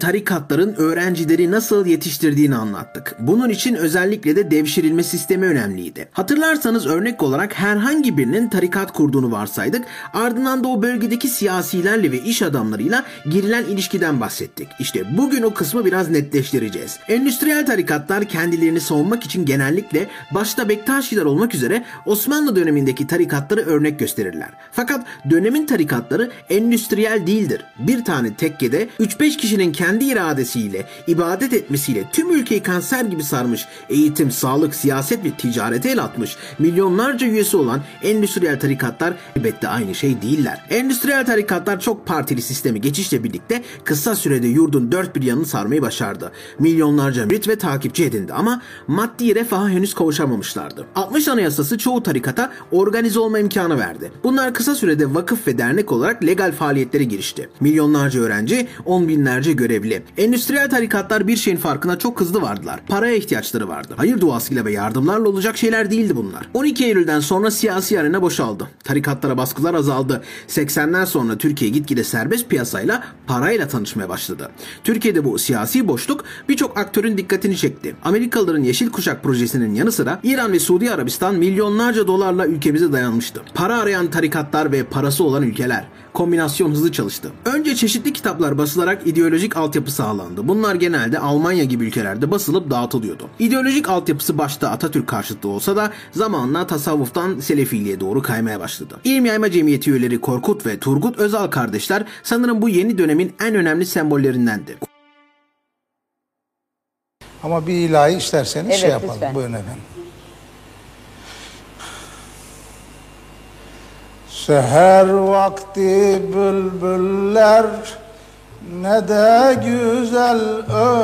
Tarikatların öğrencileri nasıl yetiştirdiğini anlattık. Bunun için özellikle de devşirilme sistemi önemliydi. Hatırlarsanız örnek olarak herhangi birinin tarikat kurduğunu varsaydık. Ardından da o bölgedeki siyasilerle ve iş adamlarıyla girilen ilişkiden bahsettik. İşte bugün o kısmı biraz netleştireceğiz. Endüstriyel tarikatlar kendilerini savunmak için genellikle başta Bektaşiler olmak üzere Osmanlı dönemindeki tarikatları örnek gösterirler. Fakat dönemin tarikatları endüstriyel değildir. Bir tane tekkede 3-5 kişinin kendi iradesiyle, ibadet etmesiyle tüm ülkeyi kanser gibi sarmış, eğitim, sağlık, siyaset ve ticarete el atmış, milyonlarca üyesi olan endüstriyel tarikatlar elbette aynı şey değiller. Endüstriyel tarikatlar çok partili sistemi geçişle birlikte kısa sürede yurdun dört bir yanını sarmayı başardı. Milyonlarca mürit ve takipçi edindi ama maddi refaha henüz kavuşamamışlardı. 60 Anayasası çoğu tarikata organize olma imkanı verdi. Bunlar kısa sürede vakıf ve dernek olarak legal faaliyetlere girişti. Milyonlarca öğrenci, on binlerce görevli. Endüstriyel tarikatlar bir şeyin farkına çok hızlı vardılar. Paraya ihtiyaçları vardı. Hayır duasıyla ve yardımlarla olacak şeyler değildi bunlar. 12 Eylül'den sonra siyasi arena boşaldı. Tarikatlara baskılar azaldı. 80'ler sonra Türkiye gitgide serbest piyasayla parayla tanışmaya başladı. Türkiye'de bu siyasi boşluk birçok aktörün dikkatini çekti. Amerikalıların Yeşil Kuşak projesinin yanı sıra İran ve Suudi Arabistan milyonlarca dolarla ülkemize dayanmıştı. Para arayan tarikatlar ve parası olan ülkeler kombinasyon hızlı çalıştı. Önce çeşitli kitaplar basılarak ideolojik altyapı sağlandı. Bunlar genelde Almanya gibi ülkelerde basılıp dağıtılıyordu. İdeolojik altyapısı başta Atatürk karşıtı olsa da zamanla tasavvuftan selefiliğe doğru kaymaya başladı. İlm Yayma Cemiyeti üyeleri Korkut ve Turgut Özal kardeşler sanırım bu yeni dönemin en önemli sembollerindendi. Ama bir ilahi isterseniz Evet, şey yapalım. lütfen. Buyurun efendim. Seher vakti bülbüller ne de güzel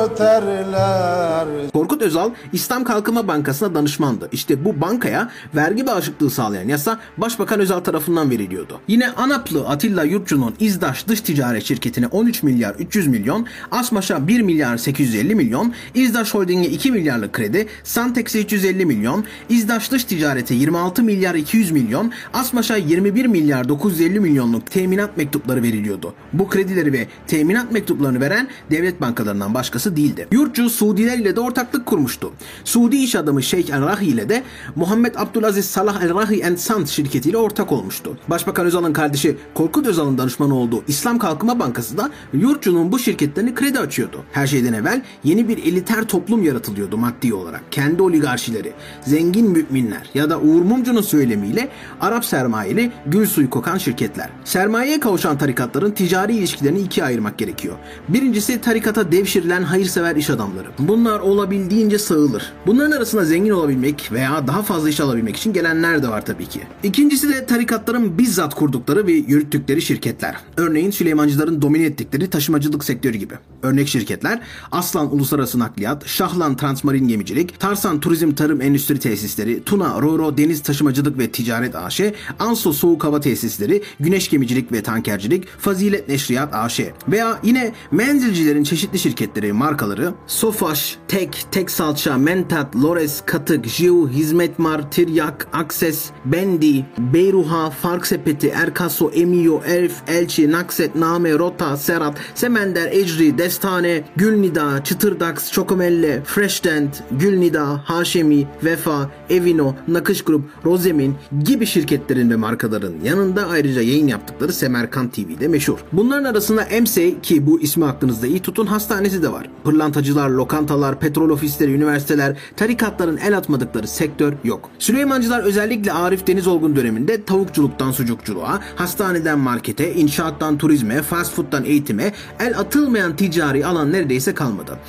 öterler. Korkut Özal İslam Kalkınma Bankası'na danışmandı. İşte bu bankaya vergi bağışıklığı sağlayan yasa Başbakan Özal tarafından veriliyordu. Yine Anaplı Atilla Yurtçu'nun İzdaş Dış Ticaret Şirketi'ne 13 milyar 300 milyon, Asmaş'a 1 milyar 850 milyon, İzdaş Holding'e 2 milyarlık kredi, Santex'e 350 milyon, İzdaş Dış Ticaret'e 26 milyar 200 milyon, Asmaş'a 21 milyar 950 milyonluk teminat mektupları veriliyordu. Bu kredileri ve teminat mektuplarını veren devlet bankalarından başkası değildi. Yurtçu Suudiler ile de ortaklık kurmuştu. Suudi iş adamı Şeyh El Rahi ile de Muhammed Abdülaziz Salah El Rahi and Sons şirketiyle ortak olmuştu. Başbakan Özal'ın kardeşi Korkut Özal'ın danışmanı olduğu İslam Kalkınma Bankası da Yurtçu'nun bu şirketlerini kredi açıyordu. Her şeyden evvel yeni bir eliter toplum yaratılıyordu maddi olarak. Kendi oligarşileri, zengin müminler ya da Uğur Mumcu'nun söylemiyle Arap sermayeli gül suyu kokan şirketler. Sermayeye kavuşan tarikatların ticari ilişkilerini ikiye ayırmak gerekiyor. Birincisi tarikata devşirilen hayırsever iş adamları. Bunlar olabildiğince sağılır. Bunların arasında zengin olabilmek veya daha fazla iş alabilmek için gelenler de var tabii ki. İkincisi de tarikatların bizzat kurdukları ve yürüttükleri şirketler. Örneğin Süleymancıların domine ettikleri taşımacılık sektörü gibi. Örnek şirketler Aslan Uluslararası Nakliyat, Şahlan Transmarin Gemicilik, Tarsan Turizm Tarım Endüstri Tesisleri, Tuna Roro Deniz Taşımacılık ve Ticaret AŞ, Anso Soğuk Hava Tesisleri, Güneş Gemicilik ve Tankercilik, Fazilet Neşriyat AŞ veya yine menzilcilerin çeşitli şirketleri, markaları Sofaş, Tek, Tek Salça, Mentat, Lores, Katık, Jiu, Hizmetmar, Tiryak, Akses, Bendi, Beyruha, Fark Sepeti, Erkaso, Emio, Elf, Elçi, Nakset, Name, Rota, Serhat, Semender, Ecri, Destane, Gülnida, Çıtırdax, Çokomelle, Freshtent, Gülnida, Haşemi, Vefa, Evino, Nakış Grup, Rozemin gibi şirketlerin ve markaların yanında ayrıca yayın yaptıkları Semerkant TV'de meşhur. Bunların arasında EMSE ki bu ismi aklınızda iyi tutun hastanesi de var. Pırlantacılar, lokantalar, petrol ofisleri, üniversiteler, tarikatların el atmadıkları sektör yok. Süleymancılar özellikle Arif Denizolgun döneminde tavukçuluktan sucukçuluğa, hastaneden markete, inşaattan turizme, fast food'dan eğitime el atılmayan ticari alan neredeyse kalmadı.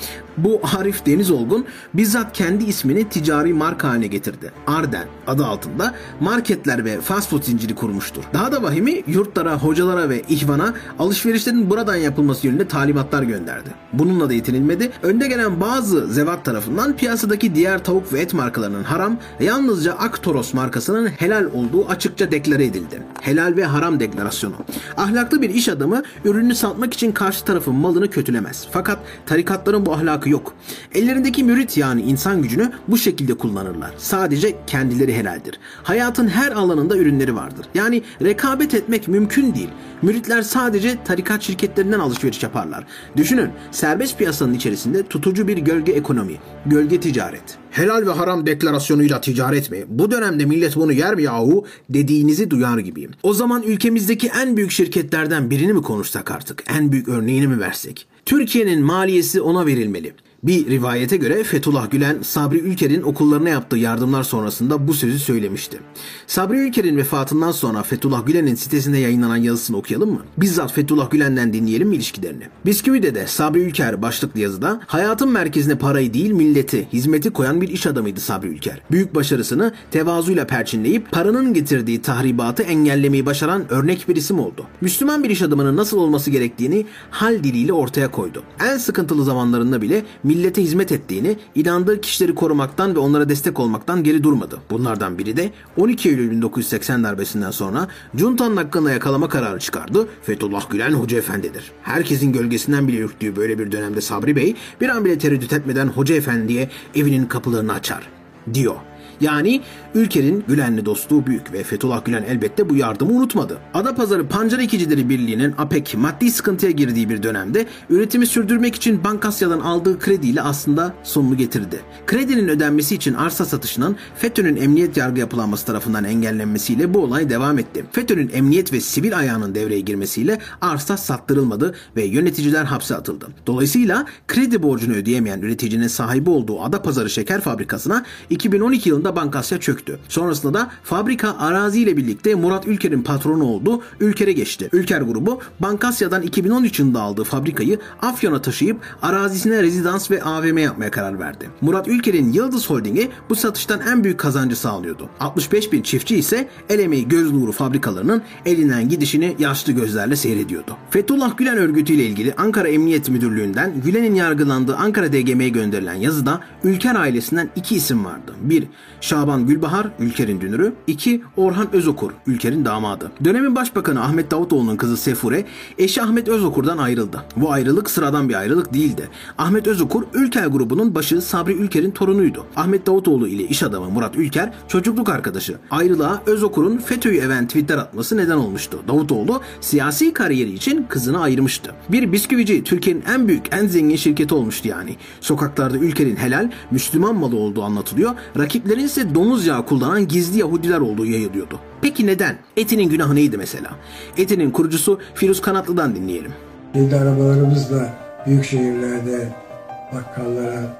Bu Arif Denizolgun bizzat kendi ismini ticari marka haline getirdi. Arden adı altında marketler ve fast food zinciri kurmuştur. Daha da vahimi yurtlara, hocalara ve ihvana alışverişlerin buradan yapılması yönünde talimatlar gönderdi. Bununla da yetinilmedi. Önde gelen bazı zevat tarafından piyasadaki diğer tavuk ve et markalarının haram, yalnızca Aktoros markasının helal olduğu açıkça deklare edildi. Helal ve haram deklarasyonu. Ahlaklı bir iş adamı ürünü satmak için karşı tarafın malını kötülemez. Fakat tarikatların bu ahlakı farkı yok. Ellerindeki mürit yani insan gücünü bu şekilde kullanırlar. Sadece kendileri helaldir. Hayatın her alanında ürünleri vardır. Yani rekabet etmek mümkün değil. Müritler sadece tarikat şirketlerinden alışveriş yaparlar. Düşünün serbest piyasanın içerisinde tutucu bir gölge ekonomi, gölge ticaret. Helal ve haram deklarasyonuyla ticaret mi? Bu dönemde millet bunu yer mi yahu? Dediğinizi duyar gibiyim. O zaman ülkemizdeki en büyük şirketlerden birini mi konuşsak artık? En büyük örneğini mi versek? Türkiye'nin maliyesi ona verilmeli. Bir rivayete göre Fethullah Gülen Sabri Ülker'in okullarına yaptığı yardımlar sonrasında bu sözü söylemişti. Sabri Ülker'in vefatından sonra Fethullah Gülen'in sitesinde yayınlanan yazısını okuyalım mı? Bizzat Fethullah Gülen'den dinleyelim ilişkilerini? Bisküvi'de de Sabri Ülker başlıklı yazıda hayatın merkezine parayı değil milleti, hizmeti koyan bir iş adamıydı Sabri Ülker. Büyük başarısını tevazuyla perçinleyip paranın getirdiği tahribatı engellemeyi başaran örnek bir isim oldu. Müslüman bir iş adamının nasıl olması gerektiğini hal diliyle ortaya koydu. En sıkıntılı zamanlarında bile millete hizmet ettiğini, inandığı kişileri korumaktan ve onlara destek olmaktan geri durmadı. Bunlardan biri de 12 Eylül 1980 darbesinden sonra Cunta'nın hakkında yakalama kararı çıkardı. Fethullah Gülen Hoca Efendi'dir. Herkesin gölgesinden bile ürktüğü böyle bir dönemde Sabri Bey bir an bile tereddüt etmeden Hoca Efendi'ye evinin kapılarını açar diyor. Yani ülkenin Gülen'le dostluğu büyük ve Fethullah Gülen elbette bu yardımı unutmadı. Adapazarı Pancar Ekicileri Birliği'nin APEK maddi sıkıntıya girdiği bir dönemde üretimi sürdürmek için Bankasya'dan aldığı krediyle aslında sonunu getirdi. Kredinin ödenmesi için arsa satışının FETÖ'nün emniyet yargı yapılanması tarafından engellenmesiyle bu olay devam etti. FETÖ'nün emniyet ve sivil ayağının devreye girmesiyle arsa sattırılmadı ve yöneticiler hapse atıldı. Dolayısıyla kredi borcunu ödeyemeyen üreticinin sahibi olduğu Adapazarı Şeker Fabrikası'na 2012 yılında Bankasya çöktü. Sonrasında da fabrika araziyle birlikte Murat Ülker'in patronu oldu, Ülker'e geçti. Ülker grubu Bankasya'dan 2013 yılında aldığı fabrikayı Afyon'a taşıyıp arazisine rezidans ve AVM yapmaya karar verdi. Murat Ülker'in Yıldız Holding'i bu satıştan en büyük kazancı sağlıyordu. 65 bin çiftçi ise el emeği göz nuru fabrikalarının elinden gidişini yaşlı gözlerle seyrediyordu. Fethullah Gülen örgütüyle ilgili Ankara Emniyet Müdürlüğü'nden Gülen'in yargılandığı Ankara DGM'ye gönderilen yazıda Ülker ailesinden iki isim vardı. Bir, Şaban Gülbahar, Ülker'in dünürü. 2. Orhan Özokur, Ülker'in damadı. Dönemin başbakanı Ahmet Davutoğlu'nun kızı Sefure, eşi Ahmet Özokur'dan ayrıldı. Bu ayrılık sıradan bir ayrılık değildi. Ahmet Özokur, Ülker grubunun başı Sabri Ülker'in torunuydu. Ahmet Davutoğlu ile iş adamı Murat Ülker, çocukluk arkadaşı. Ayrılığa Özokur'un FETÖ'yü even tweetler atması neden olmuştu. Davutoğlu, siyasi kariyeri için kızını ayırmıştı. Bir bisküvici, Türkiye'nin en büyük, en zengin şirketi olmuştu yani. Sokaklarda Ülker'in helal, Müslüman malı olduğu anlatılıyor. Rakiplerin ise domuz yağı kullanan gizli Yahudiler olduğu yayılıyordu. Peki neden? Etinin günahı neydi mesela? Etinin kurucusu Firuz Kanatlı'dan dinleyelim. Kendi arabalarımızla büyük şehirlerde bakkallara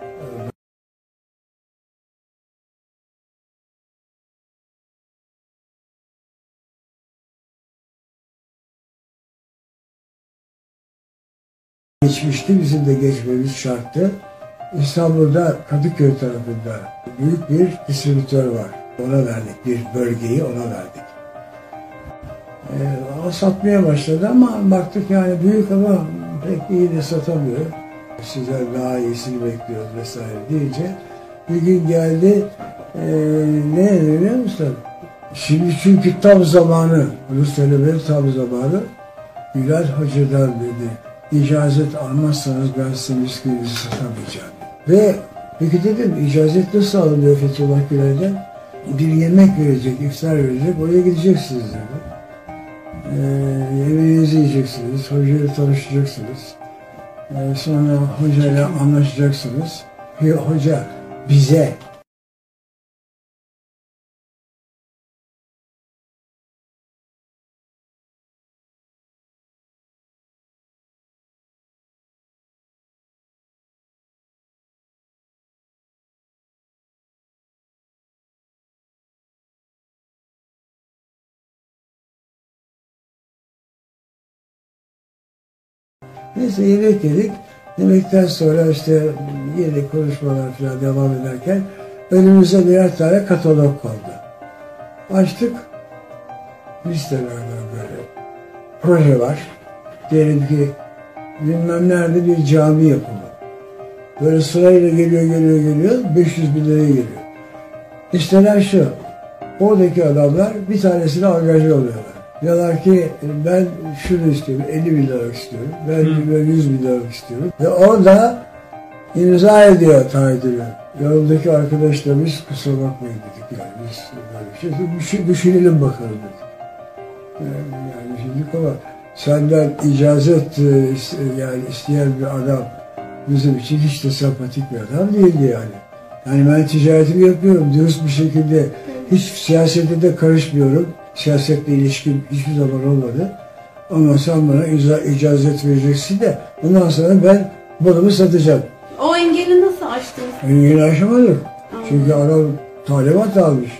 geçmişti. Bizim de geçmemiz şarttı. İstanbul'da Kadıköy tarafında büyük bir distribütör var. Ona verdik. Bir bölgeyi ona verdik. Ee, satmaya başladı ama baktık yani büyük ama pek iyi de satamıyor. Sizler daha iyisini bekliyoruz vesaire deyince bir gün geldi e, ne biliyor musun? Şimdi çünkü tam zamanı, bunu söylemenin tam zamanı Bilal Hoca'dan dedi icazet almazsanız ben sizin bisküvinizi satamayacağım. Ve peki dedim icazet nasıl alınıyor Fethullah Gülen'den? Bir yemek verecek, iftar verecek, oraya gideceksiniz dedi. Ee, yemeğinizi yiyeceksiniz, hocayla tanışacaksınız. Ee, sonra hocayla anlaşacaksınız. Hoca bize Neyse yemek yedik. Yemekten sonra işte yeni konuşmalar falan devam ederken önümüze birer tane katalog kondu. Açtık. Listelerden böyle proje var. Diyelim ki bilmem nerede bir cami yapımı. Böyle sırayla geliyor geliyor geliyor 500 bin liraya geliyor. Listeler şu. Oradaki adamlar bir tanesine angajı oluyorlar. Diyorlar ki ben şunu istiyorum, 50 bin lira istiyorum, ben hmm. 100 bin lira istiyorum. Ve orada imza ediyor taahhüdünü. Yanımdaki arkadaşlarımız kusura bakmayın dedik yani biz böyle bir şey düşün, düşünelim bakalım dedik. Yani, yani şimdi ama senden icazet e, yani isteyen bir adam bizim için hiç de sempatik bir adam değildi yani. Yani ben ticaretimi yapıyorum dürüst bir şekilde hiç siyasete de karışmıyorum. Siyasetle ilişkim hiçbir zaman olmadı. Ama sen bana icazet vereceksin de ondan sonra ben malımı satacağım. O engeli nasıl aştınız? Yeni aşamadık. Çünkü adam talimat almış.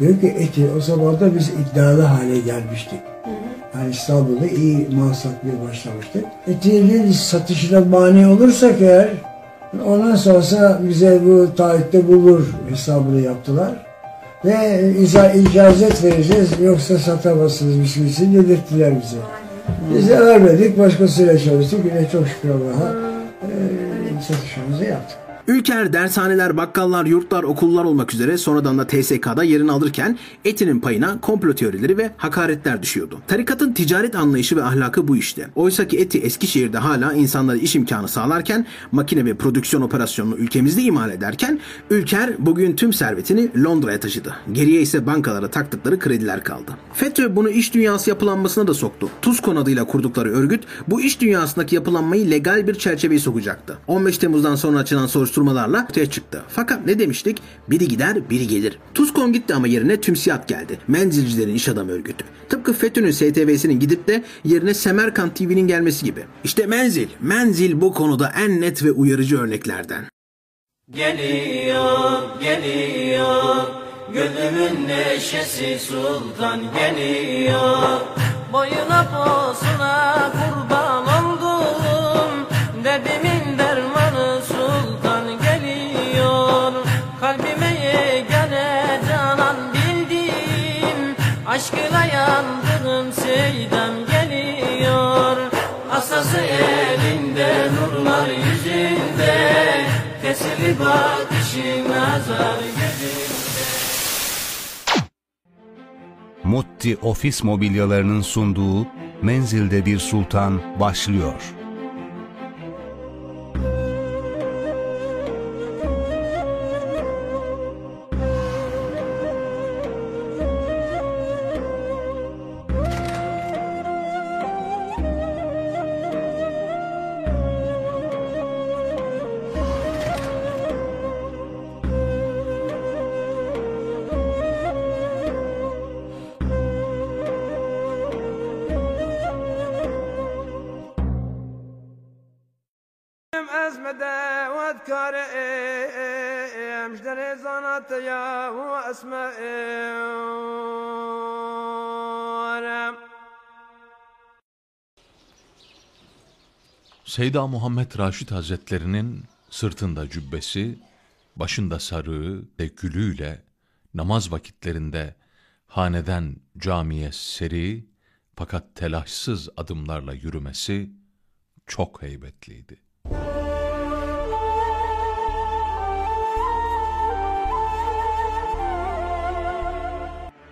Diyor ki eti o zaman da biz iddialı hale gelmiştik. Yani İstanbul'da iyi mal satmaya başlamıştık. Etinin satışına mani olursak eğer ondan sonra bize bu taahhütte bulur hesabını yaptılar. Ve iza, icazet vereceğiz yoksa satamazsınız bir şeysi dedirttiler bize. Biz de vermedik başkasıyla çalıştık yine çok şükür Allah'a eee, satışımızı yaptık. Ülker dershaneler, bakkallar, yurtlar, okullar olmak üzere sonradan da TSK'da yerini alırken Eti'nin payına komplo teorileri ve hakaretler düşüyordu. Tarikatın ticaret anlayışı ve ahlakı bu işte. Oysa ki Eti Eskişehir'de hala insanlara iş imkanı sağlarken, makine ve prodüksiyon operasyonunu ülkemizde imal ederken Ülker bugün tüm servetini Londra'ya taşıdı. Geriye ise bankalara taktıkları krediler kaldı. FETÖ bunu iş dünyası yapılanmasına da soktu. Tuzkon adıyla kurdukları örgüt bu iş dünyasındaki yapılanmayı legal bir çerçeveye sokacaktı. 15 Temmuz'dan sonra açılan soruşturmalarla ortaya çıktı. Fakat ne demiştik? Biri gider, biri gelir. Tuzkon gitti ama yerine TÜMSİAD geldi. Menzilcilerin iş adamı örgütü. Tıpkı FETÖ'nün STV'sinin gidip de yerine Semerkant TV'nin gelmesi gibi. İşte Menzil. Menzil bu konuda en net ve uyarıcı örneklerden. Geliyor, geliyor Gönlümün neşesi sultan geliyor Boyuna posuna kurban nurlar yüzünde Tesirli bakışı nazar gözünde Mutti ofis mobilyalarının sunduğu Menzilde bir Sultan başlıyor. Seyda Muhammed Raşid Hazretlerinin sırtında cübbesi, başında sarığı ve gülüyle namaz vakitlerinde haneden camiye seri fakat telaşsız adımlarla yürümesi çok heybetliydi.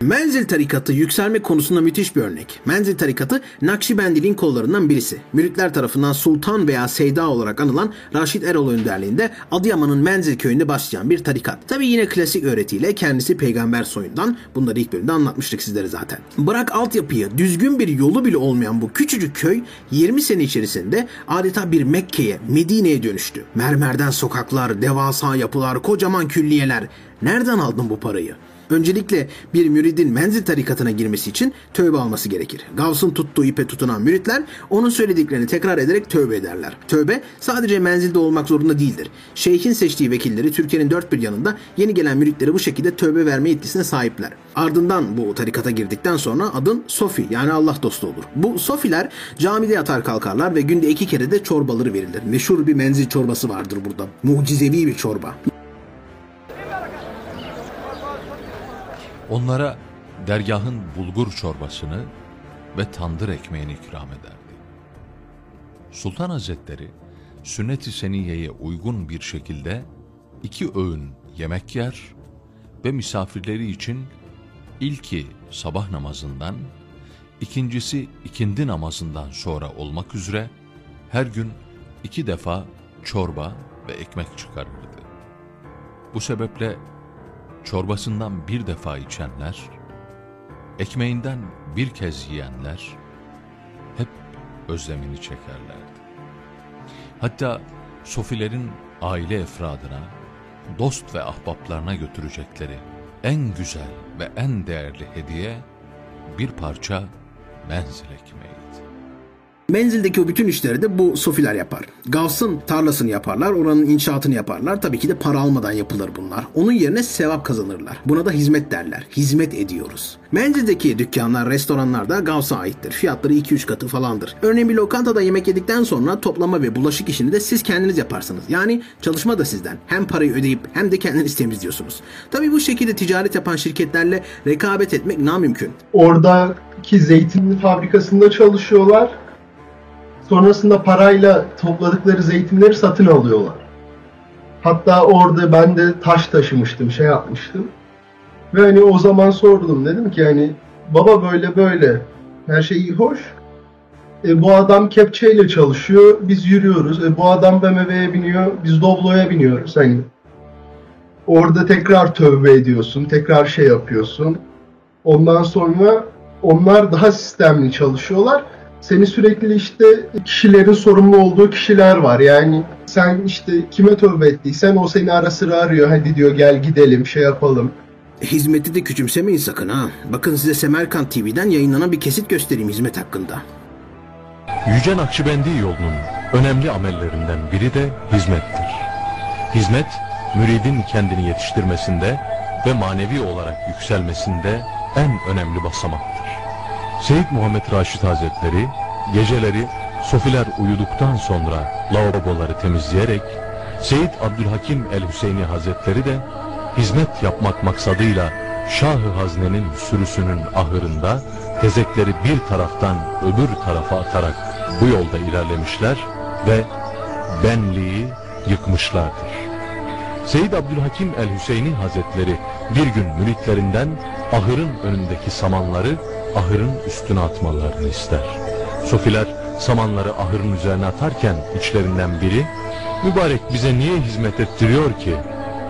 Menzil tarikatı yükselme konusunda müthiş bir örnek. Menzil tarikatı Nakşibendiliğin kollarından birisi. Müritler tarafından Sultan veya Seyda olarak anılan Raşid Erol önderliğinde Adıyaman'ın Menzil köyünde başlayan bir tarikat. Tabi yine klasik öğretiyle kendisi peygamber soyundan. Bunları ilk bölümde anlatmıştık sizlere zaten. Bırak altyapıyı, düzgün bir yolu bile olmayan bu küçücük köy 20 sene içerisinde adeta bir Mekke'ye, Medine'ye dönüştü. Mermerden sokaklar, devasa yapılar, kocaman külliyeler. Nereden aldın bu parayı? Öncelikle bir müridin menzil tarikatına girmesi için tövbe alması gerekir. Gavs'ın tuttuğu ipe tutunan müritler onun söylediklerini tekrar ederek tövbe ederler. Tövbe sadece menzilde olmak zorunda değildir. Şeyhin seçtiği vekilleri Türkiye'nin dört bir yanında yeni gelen müritleri bu şekilde tövbe verme yetkisine sahipler. Ardından bu tarikata girdikten sonra adın Sofi yani Allah dostu olur. Bu Sofiler camide yatar kalkarlar ve günde iki kere de çorbaları verilir. Meşhur bir menzil çorbası vardır burada. Mucizevi bir çorba. Onlara dergahın bulgur çorbasını ve tandır ekmeğini ikram ederdi. Sultan Hazretleri sünnet-i seniyeye uygun bir şekilde iki öğün yemek yer ve misafirleri için ilki sabah namazından, ikincisi ikindi namazından sonra olmak üzere her gün iki defa çorba ve ekmek çıkarırdı. Bu sebeple çorbasından bir defa içenler, ekmeğinden bir kez yiyenler hep özlemini çekerlerdi. Hatta sofilerin aile efradına, dost ve ahbaplarına götürecekleri en güzel ve en değerli hediye bir parça menzil ekmeğiydi. Menzildeki o bütün işleri de bu sofiler yapar. Gavs'ın tarlasını yaparlar, oranın inşaatını yaparlar. Tabii ki de para almadan yapılır bunlar. Onun yerine sevap kazanırlar. Buna da hizmet derler. Hizmet ediyoruz. Menzildeki dükkanlar, restoranlar da Gavs'a aittir. Fiyatları 2-3 katı falandır. Örneğin bir lokantada yemek yedikten sonra toplama ve bulaşık işini de siz kendiniz yaparsınız. Yani çalışma da sizden. Hem parayı ödeyip hem de kendiniz temizliyorsunuz. Tabii bu şekilde ticaret yapan şirketlerle rekabet etmek namümkün. Oradaki zeytin fabrikasında çalışıyorlar. Sonrasında parayla topladıkları zeytinleri satın alıyorlar. Hatta orada ben de taş taşımıştım, şey yapmıştım. Ve hani o zaman sordum dedim ki hani baba böyle böyle her şey iyi hoş. E, bu adam kepçeyle çalışıyor, biz yürüyoruz. E, bu adam BMW'ye biniyor, biz Doblo'ya biniyoruz. Hani orada tekrar tövbe ediyorsun, tekrar şey yapıyorsun. Ondan sonra onlar daha sistemli çalışıyorlar. Seni sürekli işte kişilerin sorumlu olduğu kişiler var. Yani sen işte kime tövbe ettiysen o seni ara sıra arıyor. Hadi diyor gel gidelim şey yapalım. Hizmeti de küçümsemeyin sakın ha. Bakın size Semerkant TV'den yayınlanan bir kesit göstereyim hizmet hakkında. Yüce Nakşibendi yolunun önemli amellerinden biri de hizmettir. Hizmet, müridin kendini yetiştirmesinde ve manevi olarak yükselmesinde en önemli basamaktır. Seyyid Muhammed Raşid Hazretleri geceleri sofiler uyuduktan sonra lavaboları temizleyerek Seyyid Abdülhakim el-Hüseyni Hazretleri de hizmet yapmak maksadıyla Şah-ı Hazne'nin sürüsünün ahırında tezekleri bir taraftan öbür tarafa atarak bu yolda ilerlemişler ve benliği yıkmışlardır. Seyyid Abdülhakim el-Hüseyni Hazretleri bir gün müritlerinden ahırın önündeki samanları ahırın üstüne atmalarını ister. Sofiler samanları ahırın üzerine atarken içlerinden biri mübarek bize niye hizmet ettiriyor ki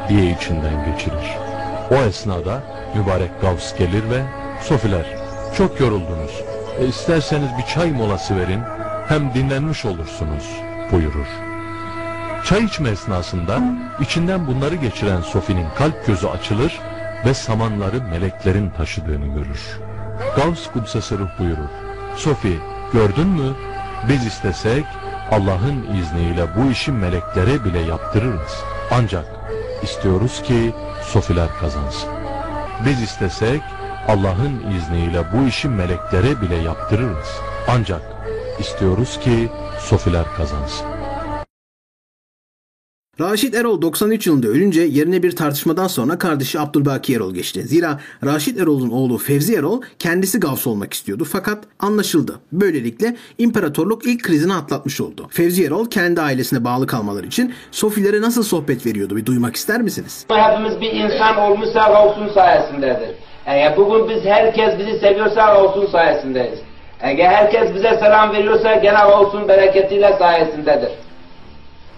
diye içinden geçirir. O esnada mübarek Gavs gelir ve Sofiler çok yoruldunuz. E, isterseniz bir çay molası verin hem dinlenmiş olursunuz buyurur. Çay içme esnasında içinden bunları geçiren Sofi'nin kalp gözü açılır ve samanları meleklerin taşıdığını görür. Gavs Kudsesi Ruh buyurur. Sofi gördün mü? Biz istesek Allah'ın izniyle bu işi meleklere bile yaptırırız. Ancak istiyoruz ki Sofiler kazansın. Biz istesek Allah'ın izniyle bu işi meleklere bile yaptırırız. Ancak istiyoruz ki Sofiler kazansın. Raşit Erol 93 yılında ölünce yerine bir tartışmadan sonra kardeşi Abdülbaki Erol geçti. Zira Raşit Erol'un oğlu Fevzi Erol kendisi Gavs olmak istiyordu fakat anlaşıldı. Böylelikle imparatorluk ilk krizini atlatmış oldu. Fevzi Erol kendi ailesine bağlı kalmaları için Sofilere nasıl sohbet veriyordu bir duymak ister misiniz? Hepimiz bir insan olmuşsa Gavs'un sayesindedir. Eğer bugün biz herkes bizi seviyorsa Gavs'un sayesindeyiz. Eğer herkes bize selam veriyorsa gene Gavs'un bereketiyle sayesindedir.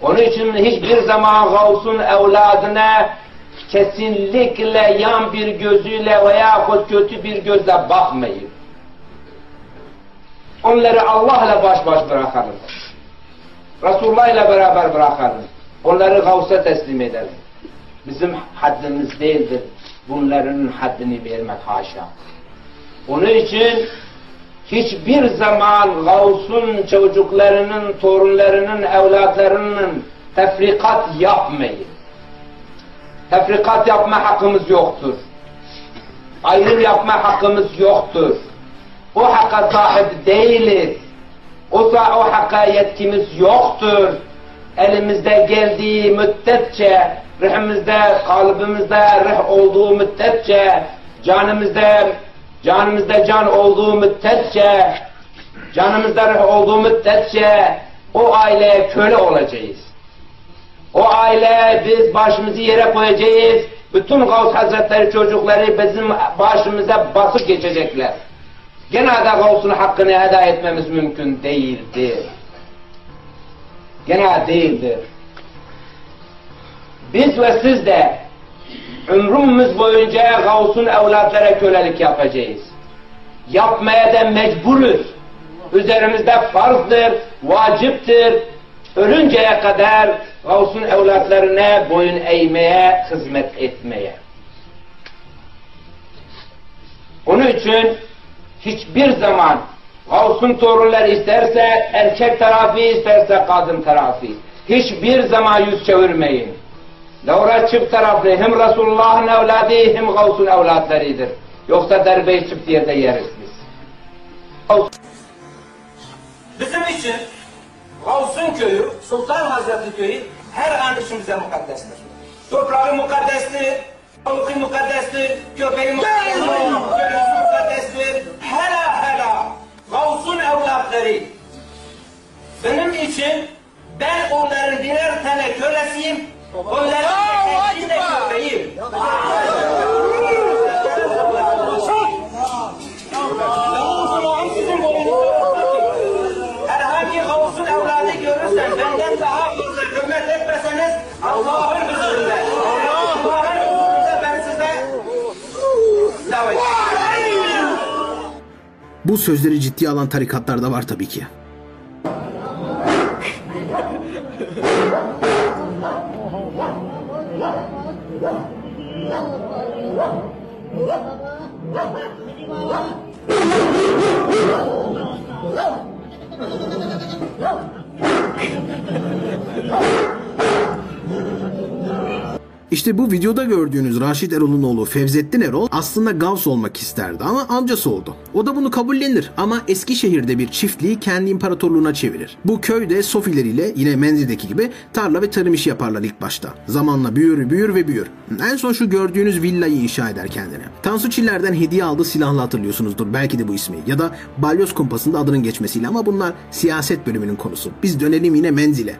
Onun için hiçbir zaman Gavs'un evladına kesinlikle yan bir gözüyle veya kötü bir gözle bakmayın. Onları Allah'la baş baş bırakalım. Resulullah ile beraber bırakalım. Onları Gavs'a teslim edelim. Bizim haddimiz değildir. Bunların haddini vermek haşa. Onun için hiçbir zaman Gavs'un çocuklarının, torunlarının, evlatlarının tefrikat yapmayın. Tefrikat yapma hakkımız yoktur. Ayrım yapma hakkımız yoktur. O hakka sahip değiliz. O, o hakka yetkimiz yoktur. Elimizde geldiği müddetçe, ruhumuzda, kalbimizde ruh olduğu müddetçe, canımızda canımızda can olduğu müddetçe, canımızda ruh olduğu müddetçe o aileye köle olacağız. O aile biz başımızı yere koyacağız. Bütün Gavs Hazretleri çocukları bizim başımıza basıp geçecekler. Gene de Gavs'un hakkını eda etmemiz mümkün değildir. Gene değildir. biz ve siz de ömrümüz boyunca Gavs'un evlatlara kölelik yapacağız. Yapmaya da mecburuz. Üzerimizde farzdır, vaciptir. Ölünceye kadar Gavs'un evlatlarına boyun eğmeye, hizmet etmeye. Onun için hiçbir zaman Gavs'un torunları isterse erkek tarafı isterse kadın tarafı hiçbir zaman yüz çevirmeyin. Lavra çift taraflı hem Resulullah'ın evladı hem Gavs'un evlatlarıdır. Yoksa derbeyi çift yerde yeriz biz. Bizim için Gavs'un köyü, Sultan Hazretli köyü her an içimize mukaddestir. Toprağı mukaddestir, balığı mukaddestir, köpeği mukaddestir, mukaddestir. Hela hela Gavs'un evlatları. Benim için ben onların birer tane kölesiyim, Bu sözleri ciddiye alan tarikatlar da var tabii ki. İşte bu videoda gördüğünüz Raşit Erol'un oğlu Fevzettin Erol aslında Gavs olmak isterdi ama amcası oldu. O da bunu kabullenir ama Eskişehir'de bir çiftliği kendi imparatorluğuna çevirir. Bu köyde sofileriyle yine Menzil'deki gibi tarla ve tarım işi yaparlar ilk başta. Zamanla büyür büyür ve büyür. En son şu gördüğünüz villayı inşa eder kendine. Tansu Çiller'den hediye aldığı silahla hatırlıyorsunuzdur belki de bu ismi. Ya da Balyoz Kumpası'nda adının geçmesiyle ama bunlar siyaset bölümünün konusu. Biz dönelim yine Menzil'e.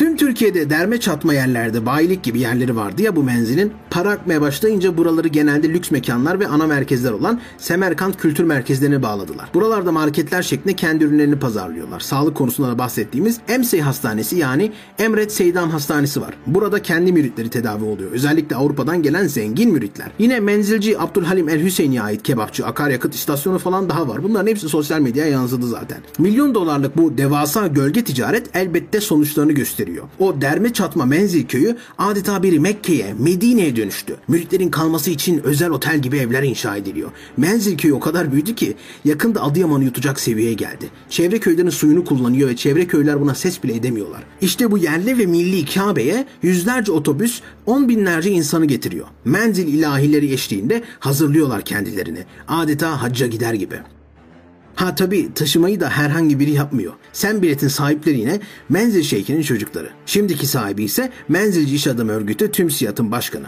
Tüm Türkiye'de derme çatma yerlerde bayilik gibi yerleri vardı ya bu menzilin. Para akmaya başlayınca buraları genelde lüks mekanlar ve ana merkezler olan Semerkant kültür merkezlerine bağladılar. Buralarda marketler şeklinde kendi ürünlerini pazarlıyorlar. Sağlık konusunda da bahsettiğimiz Emsey Hastanesi yani Emret Seydam Hastanesi var. Burada kendi müritleri tedavi oluyor. Özellikle Avrupa'dan gelen zengin müritler. Yine menzilci Abdülhalim El Hüseyin'e ait kebapçı, akaryakıt istasyonu falan daha var. Bunların hepsi sosyal medyaya yansıdı zaten. Milyon dolarlık bu devasa gölge ticaret elbette sonuçlarını gösteriyor. O derme çatma menzil köyü adeta bir Mekke'ye, Medine'ye dönüştü. Müritlerin kalması için özel otel gibi evler inşa ediliyor. Menzil köyü o kadar büyüdü ki yakında Adıyaman'ı yutacak seviyeye geldi. Çevre köylerin suyunu kullanıyor ve çevre köyler buna ses bile edemiyorlar. İşte bu yerli ve milli Kabe'ye yüzlerce otobüs on binlerce insanı getiriyor. Menzil ilahileri eşliğinde hazırlıyorlar kendilerini. Adeta hacca gider gibi. Ha tabi taşımayı da herhangi biri yapmıyor. Sen biletin sahipleri yine Menzil Şeyh'inin çocukları. Şimdiki sahibi ise Menzilci İş Adamı Örgütü Tüm Siyat'ın başkanı.